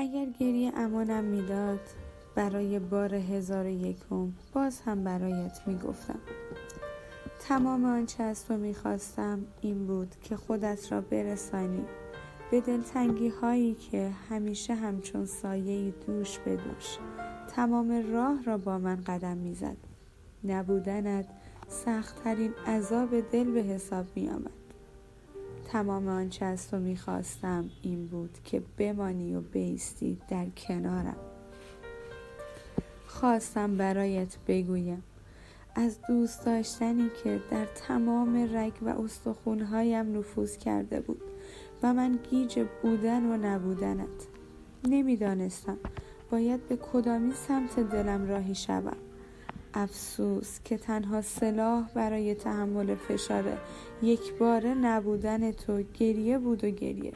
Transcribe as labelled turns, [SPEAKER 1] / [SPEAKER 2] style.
[SPEAKER 1] اگر گریه امانم می‌داد برای بار هزار یکم باز هم برایت می‌گفتم. تمام آنچه از تو می‌خواستم این بود که خودت را برسانی. به دلتنگی هایی که همیشه همچون سایه دوش به دوش تمام راه را با من قدم می‌زد. نبودنت سختترین عذاب دل به حساب می آمد. تمام آنچه از تو می‌خواستم این بود که بمانی و بیستی در کنارم. خواستم برایت بگویم از دوست داشتنی که در تمام رگ و استخونهایم نفوذ کرده بود و من گیج بودن و نبودنت. نمی‌دانستم باید به کدامی سمت دلم راهی شوم. افسوس که تنها سلاح برای تحمل فشار یک بار نبودن تو گریه بود و گریه.